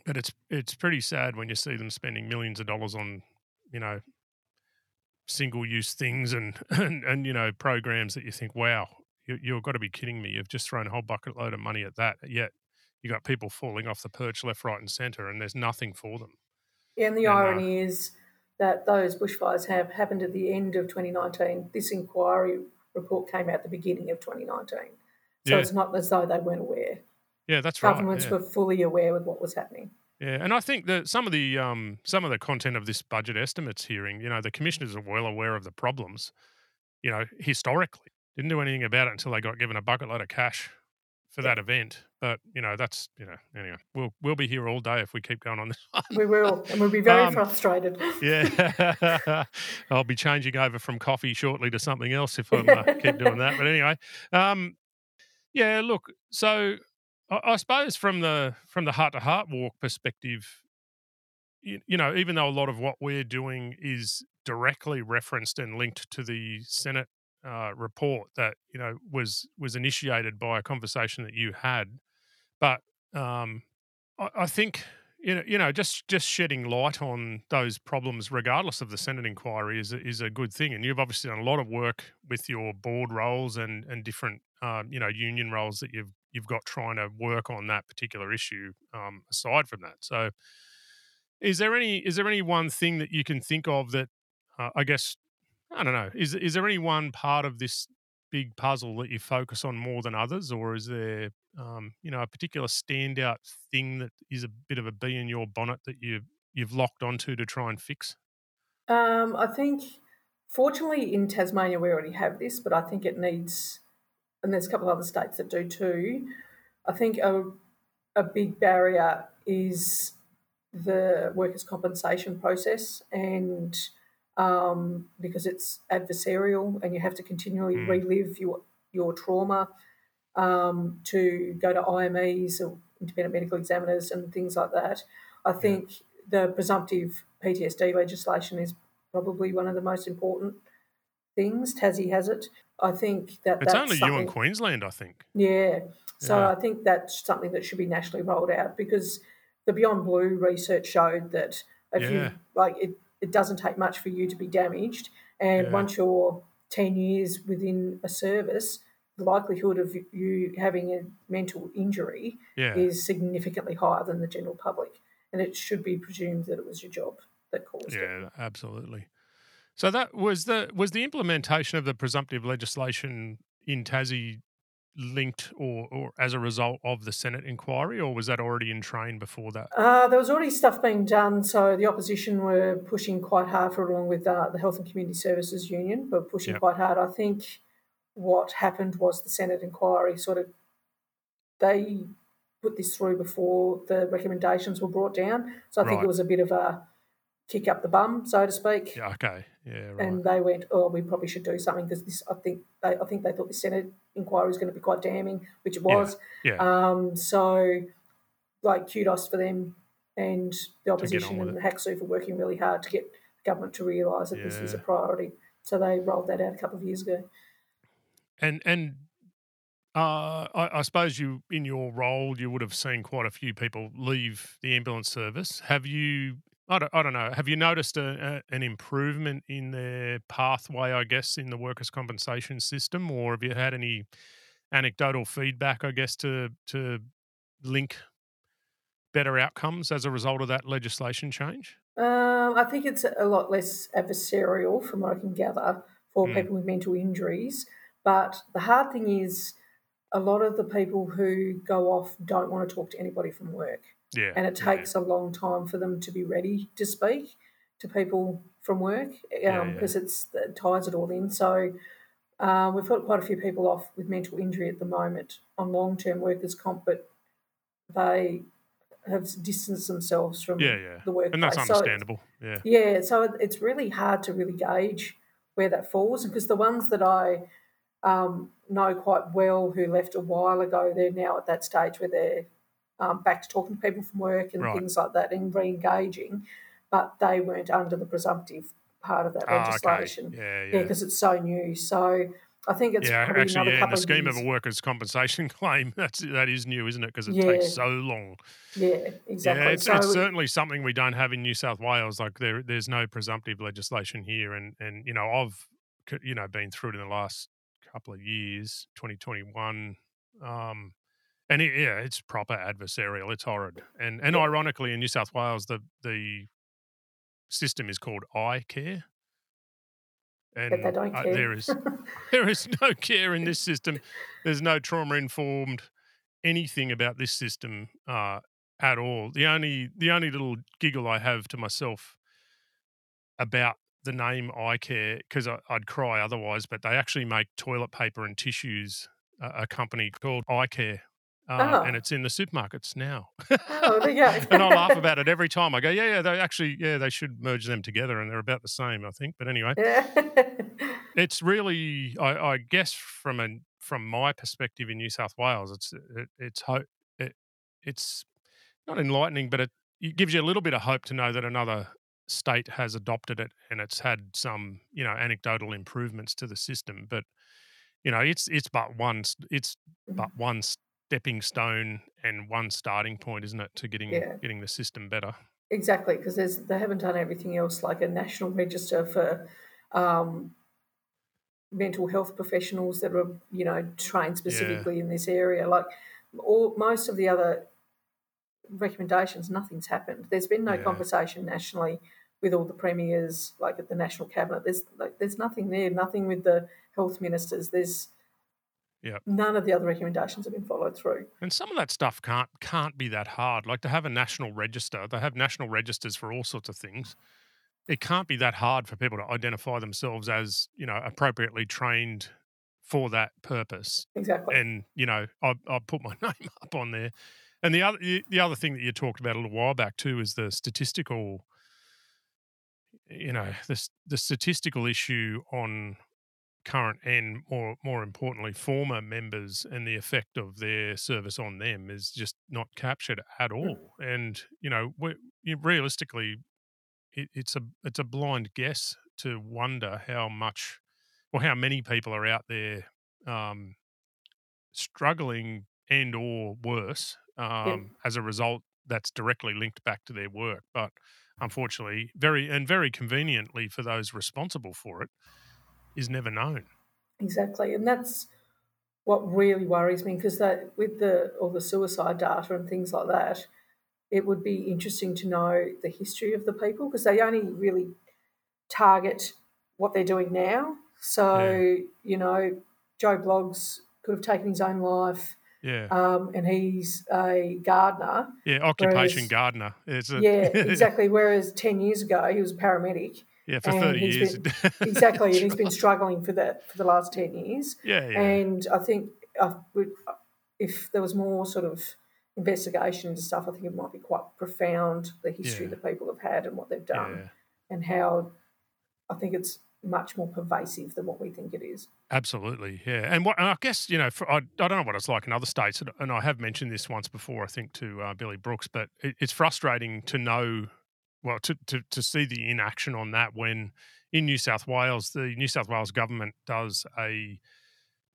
but it's it's pretty sad when you see them spending millions of dollars on, you know, single use things and, and and you know programs that you think, wow, you, you've got to be kidding me! You've just thrown a whole bucket load of money at that. Yet you got people falling off the perch left, right, and centre, and there's nothing for them. and the And, uh, irony is that those bushfires have happened at the end of 2019. This inquiry report came out at the beginning of 2019, so Yeah. it's not as though they weren't aware. Yeah, that's right. Governments yeah. were fully aware of what was happening. Yeah, and I think that some of the um, some of the content of this budget estimates hearing, you know, the commissioners are well aware of the problems. You know, historically, didn't do anything about it until they got given a bucket load of cash for that event. But you know, that's you know, anyway, we'll we'll be here all day if we keep going on this. one. We will, and we'll be very Um, frustrated. yeah, I'll be changing over from coffee shortly to something else if I uh, keep doing that. But anyway, um, yeah. Look, so I, I suppose from the from the heart to heart walk perspective, you, you know, even though a lot of what we're doing is directly referenced and linked to the Senate uh, report that you know was was initiated by a conversation that you had, but um, I, I think you know, you know, just just shedding light on those problems, regardless of the Senate inquiry, is is a good thing. And you've obviously done a lot of work with your board roles and and different, um, you know, union roles that you've you've got trying to work on that particular issue. Um, aside from that, so is there any is there any one thing that you can think of that uh, I guess I don't know is is there any one part of this big puzzle that you focus on more than others, or is there um, you know a particular standout thing that is a bit of a bee in your bonnet that you you've locked onto to try and fix? Um, I think, fortunately, in Tasmania we already have this, but I think it needs, and there's a couple of other states that do too. I think a, a big barrier is the workers' compensation process, and um, because it's adversarial and you have to continually Mm. relive your your trauma um, to go to IMEs or independent medical examiners and things like that. I think the presumptive PTSD legislation is probably one of the most important things. Tassie has it. I think that It's that's only you in Queensland, I think. yeah. So Yeah. I think that's something that should be nationally rolled out because the Beyond Blue research showed that if Yeah. you like it, it doesn't take much for you to be damaged, and Yeah. once you're ten years within a service, likelihood of you having a mental injury Yeah, is significantly higher than the general public, and it should be presumed that it was your job that caused it. yeah, absolutely. So that was the was the implementation of the presumptive legislation in Tassie linked or, or as a result of the Senate inquiry, or was that already in train before that? Uh, there was already stuff being done, so the opposition were pushing quite hard for it, along with uh, the Health and Community Services Union, but pushing yep. quite hard. I think what happened was the Senate inquiry sort of they put this through before the recommendations were brought down, so I right. think it was a bit of a kick up the bum, so to speak. Yeah, okay, yeah, right. And they went, "Oh, we probably should do something because this." I think they, I think they thought the Senate inquiry was going to be quite damning, which it was. Yeah. yeah. Um, so, like, kudos for them and the opposition and the HACSU for working really hard to get the government to realise that yeah. this is a priority. So they rolled that out a couple of years ago. And and uh, I, I, suppose you, in your role, you would have seen quite a few people leave the ambulance service. Have you I don't, I don't know. Have you noticed a, a, an improvement in their pathway, I guess, in the workers' compensation system, or have you had any anecdotal feedback, I guess, to to link better outcomes as a result of that legislation change? Um, I think it's a lot less adversarial, from what I can gather, for mm. people with mental injuries. But the hard thing is, a lot of the people who go off don't want to talk to anybody from work. Yeah. And it takes yeah. a long time for them to be ready to speak to people from work because um, yeah, it's it ties it all in. So uh, we've got quite a few people off with mental injury at the moment on long term workers' comp, but they have distanced themselves from yeah, yeah. the workplace. And that's understandable. So yeah. Yeah. So it's really hard to really gauge where that falls because the ones that I um, know quite well who left a while ago, they're now at that stage where they're um, back to talking to people from work and right. things like that and re engaging, but they weren't under the presumptive part of that oh, legislation. Okay. Yeah, yeah. because it's so new. So I think it's yeah, probably actually, another yeah, couple in the scheme of, of, a workers' compensation claim, that's that is new, isn't it? Because it yeah. takes so long. Yeah, exactly. Yeah, it's, so it's certainly something we don't have in New South Wales. Like there, there's no presumptive legislation here, and and you know I've you know been through it in the last couple of years, 2021. Um, and it, yeah, it's proper adversarial. It's horrid, and and ironically, in New South Wales, the the system is called I Care, and uh, there is there is no care in this system. There's no trauma informed anything about this system uh, at all. The only the only little giggle I have to myself about the name I Care because I'd cry otherwise, but they actually make toilet paper and tissues. a company called I Care uh, oh. and it's in the supermarkets now. oh, there you go. and I laugh about it every time. I go, yeah, yeah, they actually, yeah, they should merge them together, and they're about the same, I think. But anyway, yeah. it's really, I, I, guess, from a from my perspective in New South Wales, it's it, it's hope it, it's not enlightening, but it, it gives you a little bit of hope to know that another state has adopted it and it's had some, you know, anecdotal improvements to the system, but you know, it's it's but one it's but mm-hmm. one stepping stone and one starting point, isn't it, to getting yeah. getting the system better? Exactly, because they haven't done everything else like a national register for um, mental health professionals that are you know trained specifically yeah. in this area. Like all most of the other recommendations, nothing's happened. There's been no yeah. conversation nationally with all the premiers, like at the national cabinet. There's like there's nothing there. Nothing with the health ministers. There's yeah. None of the other recommendations have been followed through. And some of that stuff can't can't be that hard. Like to have a national register, they have national registers for all sorts of things. It can't be that hard for people to identify themselves as, you know, appropriately trained for that purpose. Exactly. And, you know, I I put my name up on there. And the other the other thing that you talked about a little while back too is the statistical you know, the the statistical issue on current and more more importantly former members and the effect of their service on them is just not captured at hmm. all and you know realistically it, it's a it's a blind guess to wonder how much or how many people are out there um, struggling and or worse um, yeah. as a result that's directly linked back to their work but unfortunately very and very conveniently for those responsible for it is never known. Exactly, and that's what really worries me because that with the all the suicide data and things like that, it would be interesting to know the history of the people because they only really target what they're doing now. So yeah. you know, Joe Bloggs could have taken his own life. Yeah. Um, and he's a gardener. Yeah, occupation whereas- gardener. It's a, Yeah, exactly. Whereas 10 years ago, he was a paramedic. yeah, for and 30 years. been- Exactly. and he's been struggling for that for the last 10 years. yeah, yeah. And I think I would, if there was more sort of investigation and stuff, I think it might be quite profound the history Yeah. that people have had and what they've done, yeah. and how I think it's much more pervasive than what we think it is. Absolutely, yeah. And what and I guess you know, for, I, I don't know what it's like in other states, and- I have mentioned this once before, I think to uh, Billy Brooks, but it, it's frustrating to know, well, to, to to see the inaction on that when in New South Wales, the New South Wales government does a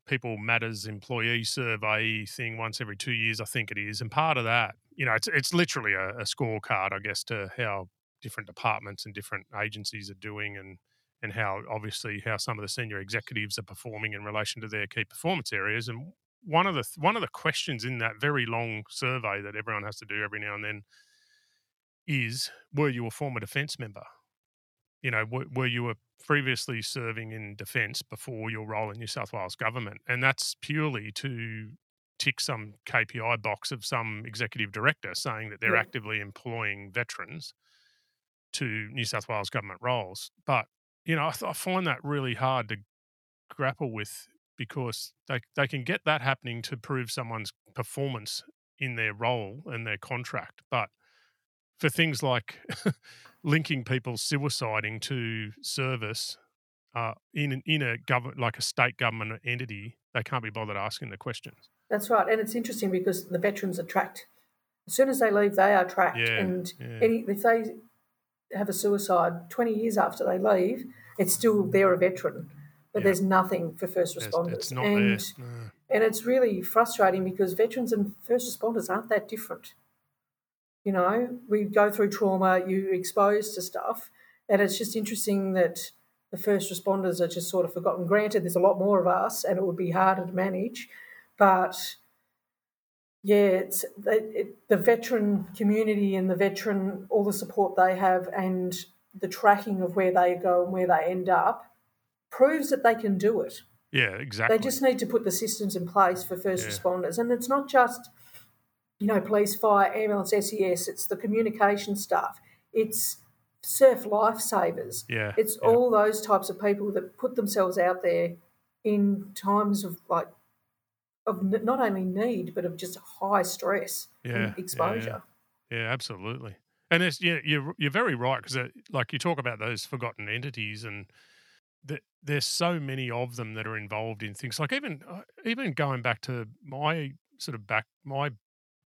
people matters employee survey thing once every two years, I think it is, and part of that, you know, it's it's literally a, a scorecard, I guess, to how different departments and different agencies are doing and and how obviously how some of the senior executives are performing in relation to their key performance areas. And one of the one of the questions in that very long survey that everyone has to do every now and then is: Were you a former defence member? You know, were, were you a previously serving in defence before your role in New South Wales government? And that's purely to tick some KPI box of some executive director saying that they're Yeah. actively employing veterans to New South Wales government roles. But you know, I, th- I find that really hard to grapple with because they they can get that happening to prove someone's performance in their role and their contract, but for things like linking people's suiciding to service uh, in in a government like a state government entity, they can't be bothered asking the questions. That's right, and it's interesting because the veterans are tracked. As soon as they leave, they are tracked, Yeah, and yeah. any if they have a suicide twenty years after they leave, it's still they're a veteran, but there's nothing for first responders, it's not and. No. and it's really frustrating because veterans and first responders aren't that different. You know, we go through trauma, you exposed to stuff, and it's just interesting that the first responders are just sort of forgotten. Granted, there's a lot more of us, and it would be harder to manage, but yeah, it's it, it, the veteran community and the veteran, all the support they have, and the tracking of where they go and where they end up proves that they can do it. Yeah, exactly. They just need to put the systems in place for first Yeah. responders. And it's not just, you know, police, fire, ambulance, SES, it's the communication staff, it's surf lifesavers. yeah, It's yeah. all those types of people that put themselves out there in times of like, of not only need, but of just high stress Yeah, yeah, and yeah. exposure. Yeah, absolutely. And it's yeah, you're you're very right because like you talk about those forgotten entities and th- there's so many of them that are involved in things like even uh, even going back to my sort of back my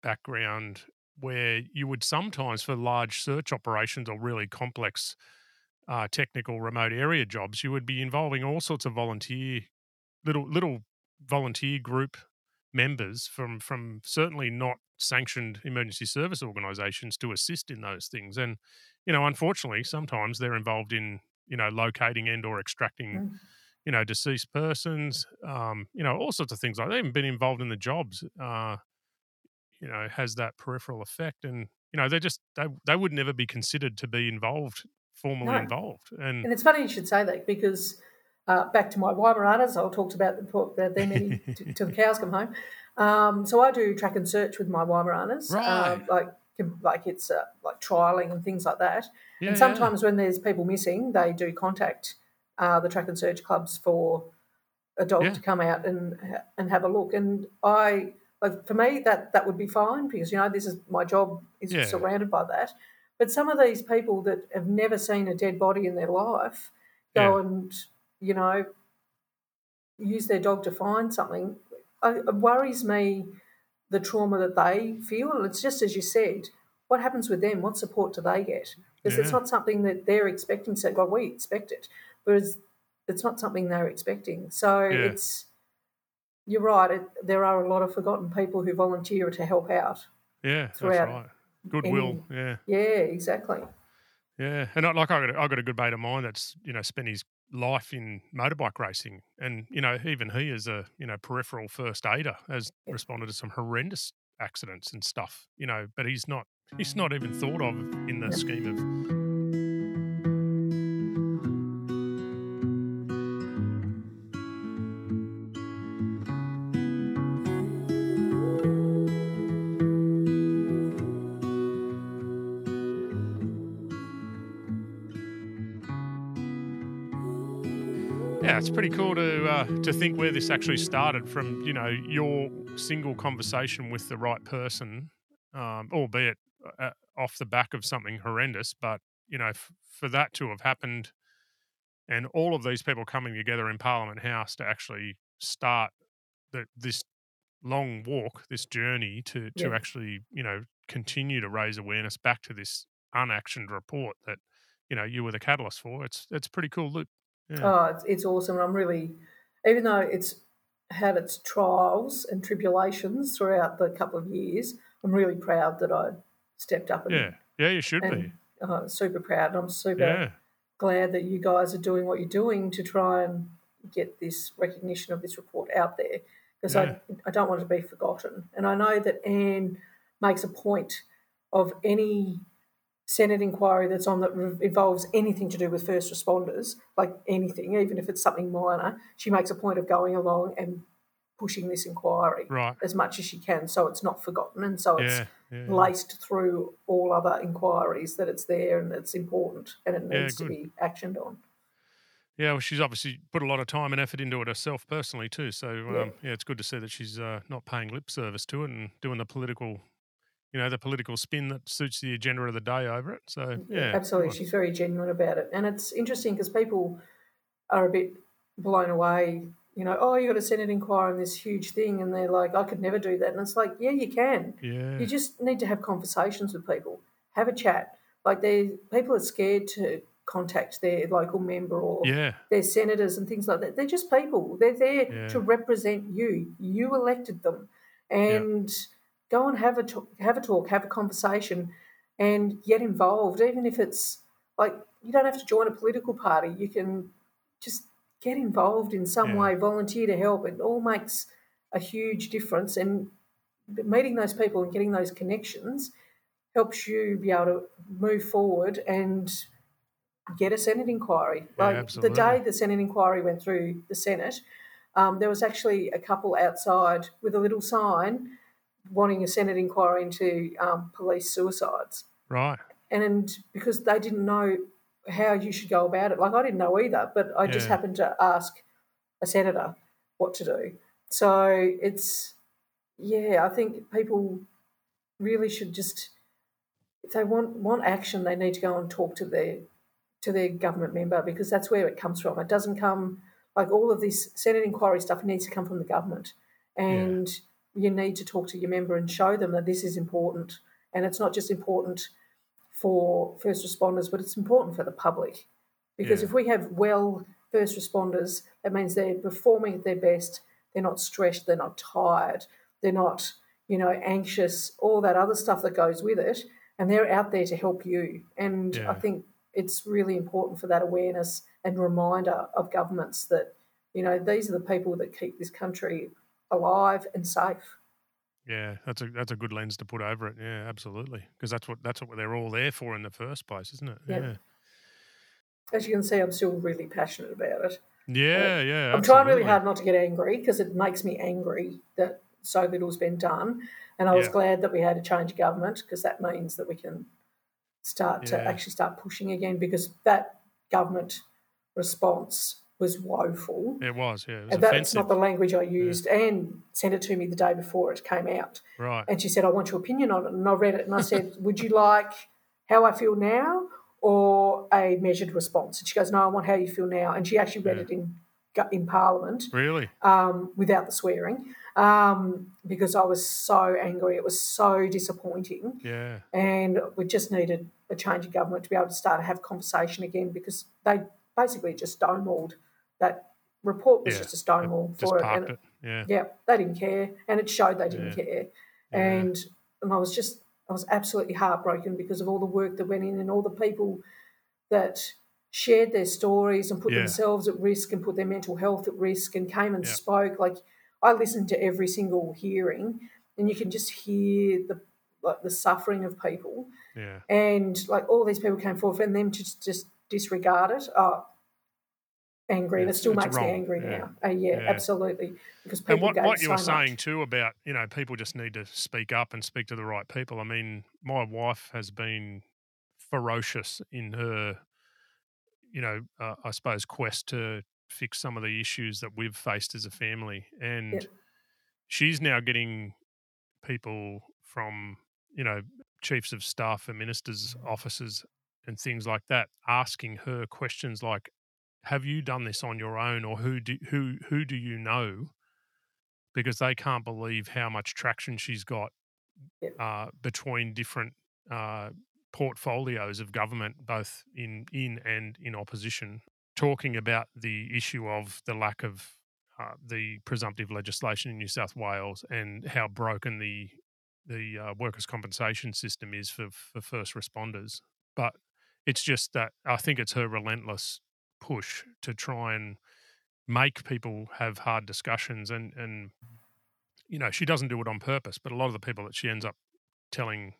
background where you would sometimes for large search operations or really complex uh, technical remote area jobs you would be involving all sorts of volunteer little little volunteer group members from from certainly not sanctioned emergency service organizations to assist in those things and you know unfortunately sometimes they're involved in you know locating and or extracting Mm. you know deceased persons um you know all sorts of things like they've even been involved in the jobs uh you know has that peripheral effect and you know they just they, they would never be considered to be involved formally No. involved and And it's funny you should say that because uh, back to my Weimaraners, I'll talk about, talk about them any, t- till the cows come home. Um, so I do track and search with my Weimaraners, uh, Right. like like it's uh, like trialing and things like that. yeah, and yeah. sometimes when there's people missing, they do contact uh, the track and search clubs for a dog Yeah. to come out and and have a look. And I like for me that that would be fine because you know this is my job is Yeah. surrounded by that. But some of these people that have never seen a dead body in their life go Yeah. and you know use their dog to find something. It worries me the trauma that they feel. And it's just as you said, what happens with them? What support do they get? Because it's not something that they're expecting. So, well, we expect it, whereas it's not something they're expecting. So Yeah. it's you're right. It, there are a lot of forgotten people who volunteer to help out. yeah that's throughout right goodwill yeah Yeah, exactly. Yeah, and I, like I got, a, I got a good mate of mine that's you know spent his life in motorbike racing, and you know even he is a you know peripheral first aider has responded to some horrendous accidents and stuff. You know, but he's not he's not even thought of in the scheme of pretty cool to uh, to think where this actually started from. You know, your single conversation with the right person, um, albeit uh, off the back of something horrendous, but you know, f- for that to have happened, and all of these people coming together in Parliament House to actually start the, this long walk, this journey to to Yeah. actually you know continue to raise awareness back to this unactioned report that you know you were the catalyst for. It's it's pretty cool. Look, yeah, Oh, it's, it's awesome. I'm really, even though it's had its trials and tribulations throughout the couple of years, I'm really proud that I stepped up and, yeah, yeah. You should be. and uh, super proud. I'm super Yeah, glad that you guys are doing what you're doing to try and get this recognition of this report out there because Yeah. I, I don't want it to be forgotten. And I know that Anne makes a point of any Senate inquiry that's on that re- involves anything to do with first responders, like anything, even if it's something minor, she makes a point of going along and pushing this inquiry right. as much as she can so it's not forgotten and so it's Yeah, yeah, yeah. laced through all other inquiries that it's there and it's important and it needs to be actioned on. Yeah, well, she's obviously put a lot of time and effort into it herself personally too. So um, Yeah. yeah. it's good to see that she's uh, not paying lip service to it and doing the political, you know, the political spin that suits the agenda of the day over it. So mm, yeah, absolutely. She's very genuine about it. And it's interesting because people are a bit blown away. You know, oh, you got a Senate inquiry on this huge thing, and they're like, I could never do that. And it's like, yeah, you can. Yeah, You just need to have conversations with people, have a chat. Like, they people are scared to contact their local member or yeah, their senators and things like that. They're just people. They're there Yeah. to represent you. You elected them, and go and have a talk, have a talk, have a conversation, and get involved. Even if it's like you don't have to join a political party. You can just get involved in some Yeah. way, volunteer to help. It all makes a huge difference. And meeting those people and getting those connections helps you be able to move forward and get a Senate inquiry. Yeah, Like the day the Senate inquiry went through the Senate, um, there was actually a couple outside with a little sign wanting a Senate inquiry into um, police suicides. right. And because they didn't know how you should go about it, like I didn't know either, but I just happened to ask a senator what to do. So it's, yeah, I think people really should just, if they want want action, they need to go and talk to their to their government member because that's where it comes from. It doesn't come like all of this Senate inquiry stuff needs to come from the government, and you need to talk to your member and show them that this is important, and it's not just important for first responders, but it's important for the public because Yeah. if we have well first responders, that means they're performing at their best. They're not stressed. They're not tired. They're not, you know, anxious. All that other stuff that goes with it, and they're out there to help you. And Yeah. I think it's really important for that awareness and reminder of governments that, you know, these are the people that keep this country alive and safe. Yeah, that's a that's a good lens to put over it. Yeah, absolutely, because that's what that's what they're all there for in the first place, isn't it? Yep. Yeah, As you can see, I'm still really passionate about it. yeah, yeah. I'm trying really hard not to get angry because it makes me angry that so little's been done. And I was Yeah. glad that we had a change of government because that means that we can start to actually start pushing again because that government response was woeful. It was, yeah. It was And that's offensive. not the language I used. And sent it to me the day before it came out. right. And she said, I want your opinion on it. And I read it and I said, Would you like how I feel now or a measured response? And she goes, No, I want how you feel now. And she actually read Yeah. it in in Parliament Really? um, without the swearing um, because I was so angry. It was so disappointing. Yeah. And we just needed a change of government to be able to start to have conversation again because they basically just stonewalled that report was Yeah. just a stonewall for it. And it. Yeah. yeah, they didn't care, and it showed they didn't Yeah. care. And and I was just I was absolutely heartbroken because of all the work that went in and all the people that shared their stories and put themselves at risk and put their mental health at risk and came and spoke. Like I listened to every single hearing, and you can just hear the like the suffering of people Yeah. and like all these people came forward and them to just, just disregard it. Oh, angry, and it still makes me angry yeah. now. Uh, yeah, Yeah. absolutely. Because people And what, what you so were much. saying too about, you know, people just need to speak up and speak to the right people. I mean, my wife has been ferocious in her, you know, uh, I suppose, quest to fix some of the issues that we've faced as a family. And Yeah. she's now getting people from, you know, chiefs of staff and ministers' offices and things like that asking her questions like, have you done this on your own or who do who who do you know? Because they can't believe how much traction she's got uh, between different uh, portfolios of government, both in in and in opposition, talking about the issue of the lack of uh, the presumptive legislation in New South Wales and how broken the the uh, workers' compensation system is for for first responders. But it's just that I think it's her relentless push to try and make people have hard discussions and and you know she doesn't do it on purpose but a lot of the people that she ends up telling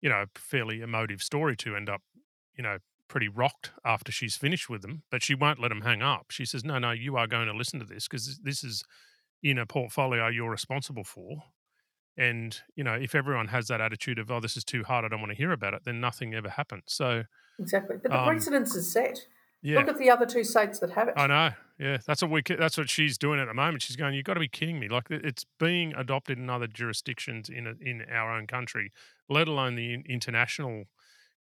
you know a fairly emotive story to end up you know pretty rocked after she's finished with them but she won't let them hang up she says no no you are going to listen to this because this is in a portfolio you're responsible for and you know if everyone has that attitude of oh this is too hard i don't want to hear about it then nothing ever happens so Exactly. But the Um, precedence is set. Yeah Look at the other two states that have it. I know. Yeah, that's what we. That's what she's doing at the moment. She's going. You've got to be kidding me! Like it's being adopted in other jurisdictions in a, in our own country, let alone the international.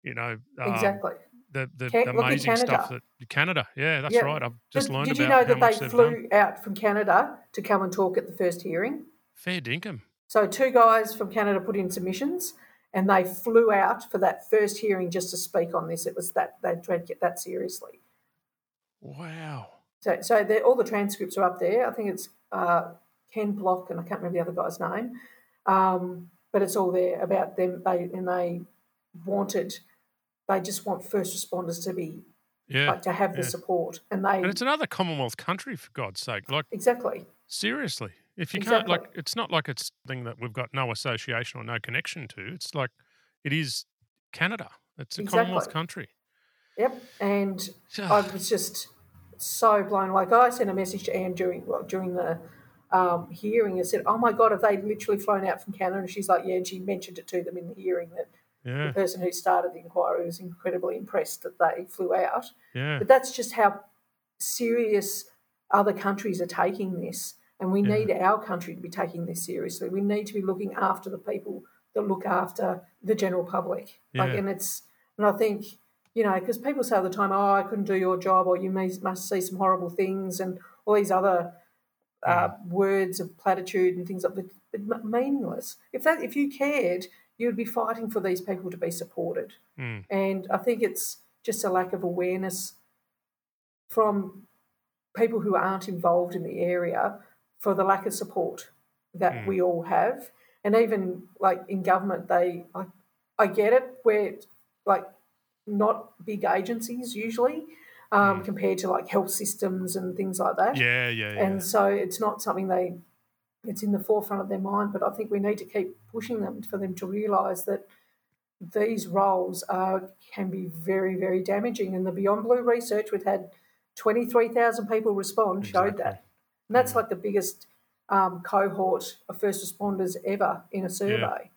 You know, um, exactly. the the, Ca- the amazing stuff that Canada. Yeah, that's Yeah. right. I've just Did, learned did about you know that they flew done. out from Canada to come and talk at the first hearing? Fair dinkum. So two guys from Canada put in submissions, and they flew out for that first hearing just to speak on this. It was that they tried to get that seriously. Wow. So, so all the transcripts are up there. I think it's uh, Ken Block, and I can't remember the other guy's name, um, but it's all there about them. They and they wanted, they just want first responders to be Yeah. like to have the support, and they And it's another Commonwealth country, for God's sake. Like exactly seriously, if you can't, like, it's not like it's something that we've got no association or no connection to. It's like it is Canada. It's a Commonwealth country. Yep, and I was just so blown away. I sent a message to Anne during well, during the um, hearing and said, "Oh my God, have they literally flown out from Canada?" And she's like, "Yeah." And she mentioned it to them in the hearing that Yeah. the person who started the inquiry was incredibly impressed that they flew out. Yeah. But that's just how serious other countries are taking this, and we Yeah. need our country to be taking this seriously. We need to be looking after the people that look after the general public. Like, Yeah. and it's and I think you know because people say all the time, "Oh, I couldn't do your job," or "You may, must see some horrible things," and all these other uh, words of platitude and things like that, but meaningless. If that if you cared, you would be fighting for these people to be supported. Mm. And I think it's just a lack of awareness from people who aren't involved in the area for the lack of support that Mm. we all have. And even like in government, they, I, I get it, where like not big agencies usually um, compared to like health systems and things like that. Yeah, yeah, yeah. And so it's not something they, it's in the forefront of their mind, but I think we need to keep pushing them for them to realise that these roles are can be very, very damaging. And the Beyond Blue research, we've had 23,000 people respond, showed that. And that's like the biggest um, cohort of first responders ever in a survey.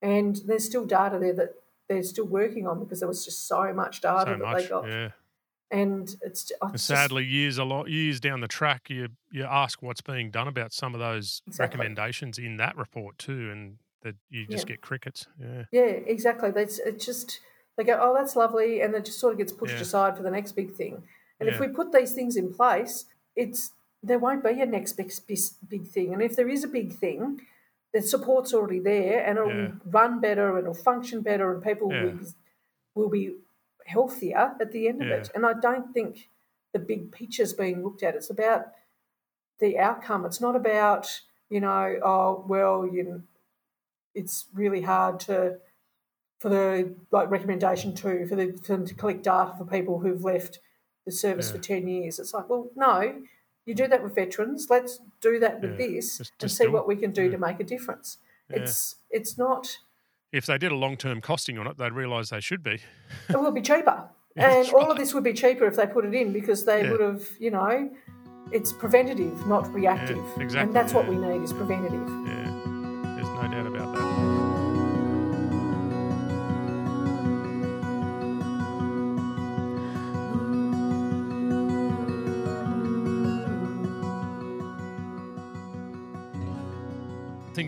And there's still data there that they're still working on because there was just so much data so that they got. Yeah. And it's, I And just- sadly, years a lot years down the track, you you ask what's being done about some of those Exactly. recommendations in that report too, and that you just Yeah. get crickets. Yeah. Yeah, exactly. That's it's just they go, oh, that's lovely, and it just sort of gets pushed Yeah. aside for the next big thing. And if we put these things in place, it's there won't be a next big big, thing. And if there is a big thing, the support's already there, and it'll Yeah. run better, and it'll function better, and people Yeah. will, be, will be healthier at the end of Yeah. it. And I don't think the big picture's being looked at. It's about the outcome. It's not about you know, oh well, you it's really hard to for the like recommendation two for, the, for them to collect data for people who've left the service for ten years. It's like, well, no, you do that with veterans. Let's do that with Yeah. this Just- and see what we can do Yeah. to make a difference. Yeah. It's it's not. If they did a long term costing on it, they'd realise they should be. It will be cheaper, and all of this would be cheaper if they put it in because they would have, you know, it's preventative, not reactive, exactly, and that's what we need is preventative.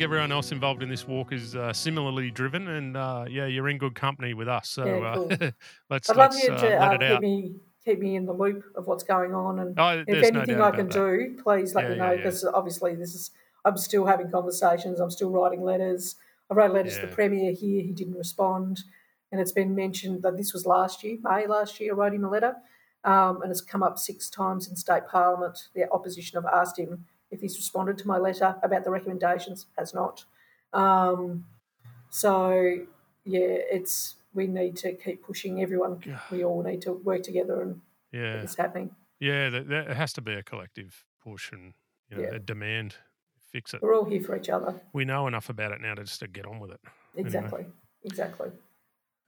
Everyone else involved in this walk is uh, similarly driven, and uh, yeah, you're in good company with us. So Yeah, cool. uh, let's I'd love let's you uh, to let uh, it keep out. me keep me in the loop of what's going on, and Oh, if there's no anything I can that. do, please let Yeah, me know because obviously this is I'm still having conversations. I'm still writing letters. I wrote letters to the premier here. He didn't respond, and it's been mentioned that this was last year, May last year. I wrote him a letter, um, and it's come up six times in state parliament. The opposition have asked him if he's responded to my letter about the recommendations. Has not. Um, so yeah, it's we need to keep pushing. Everyone, we all need to work together and Yeah, it's happening. yeah, there, there has to be a collective push and you know, Yeah. a demand. Fix it. We're all here for each other. We know enough about it now to just to get on with it. Anyway. Exactly.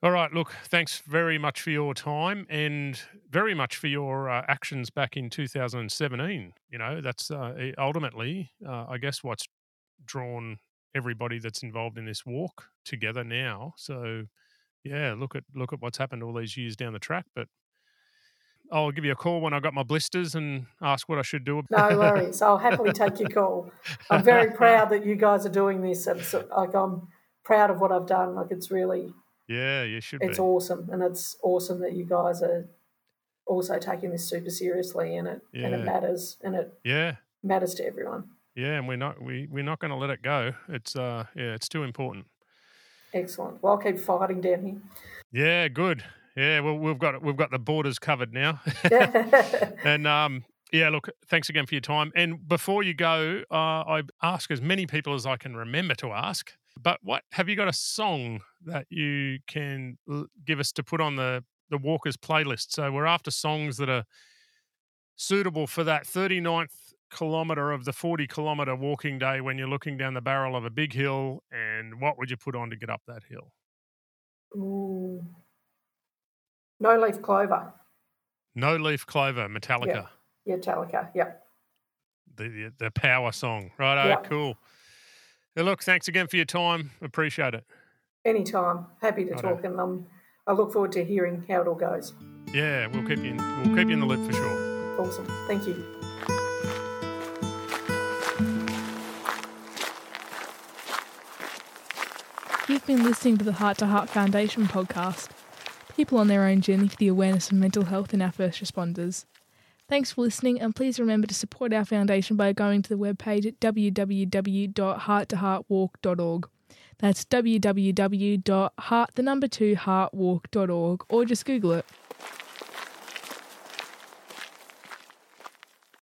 All right. Look, thanks very much for your time and very much for your uh, actions back in 2017. You know, that's uh, ultimately, uh, I guess, what's drawn everybody that's involved in this walk together now. So, yeah, look at look at what's happened all these years down the track. But I'll give you a call when I got my blisters and ask what I should do. No worries. I'll happily take your call. I'm very proud that you guys are doing this. And so, like I'm proud of what I've done. Like it's really Yeah, you should it's be. awesome. And it's awesome that you guys are also taking this super seriously and it and it matters and it Yeah. matters to everyone. Yeah, and we're not we we're not going to let it go. It's uh yeah, it's too important. Excellent. Well I'll keep fighting down here. Yeah, good. Yeah, well we've got we've got the borders covered now. And um yeah, look, thanks again for your time. And before you go, uh, I ask as many people as I can remember to ask. But what have you got a song that you can l- give us to put on the the Walkers playlist? So we're after songs that are suitable for that 39th kilometer of the 40 kilometer walking day when you're looking down the barrel of a big hill. And what would you put on to get up that hill? Ooh. No leaf clover. No Leaf Clover, Metallica. Yeah, Talica. Yeah. the the, the power song. Right, Yeah. cool. Hey, look, thanks again for your time. Appreciate it. Anytime. Happy to Righto. talk and um, I look forward to hearing how it all goes. Yeah, we'll keep you in, we'll keep you in the loop for sure. Awesome. Thank you. You've been listening to the Heart to Heart Foundation podcast. People on their own journey for the awareness of mental health in our first responders. Thanks for listening, and please remember to support our foundation by going to the webpage at www.hearttoheartwalk.org. That's www.heart the number two heartwalk.org, or just Google it.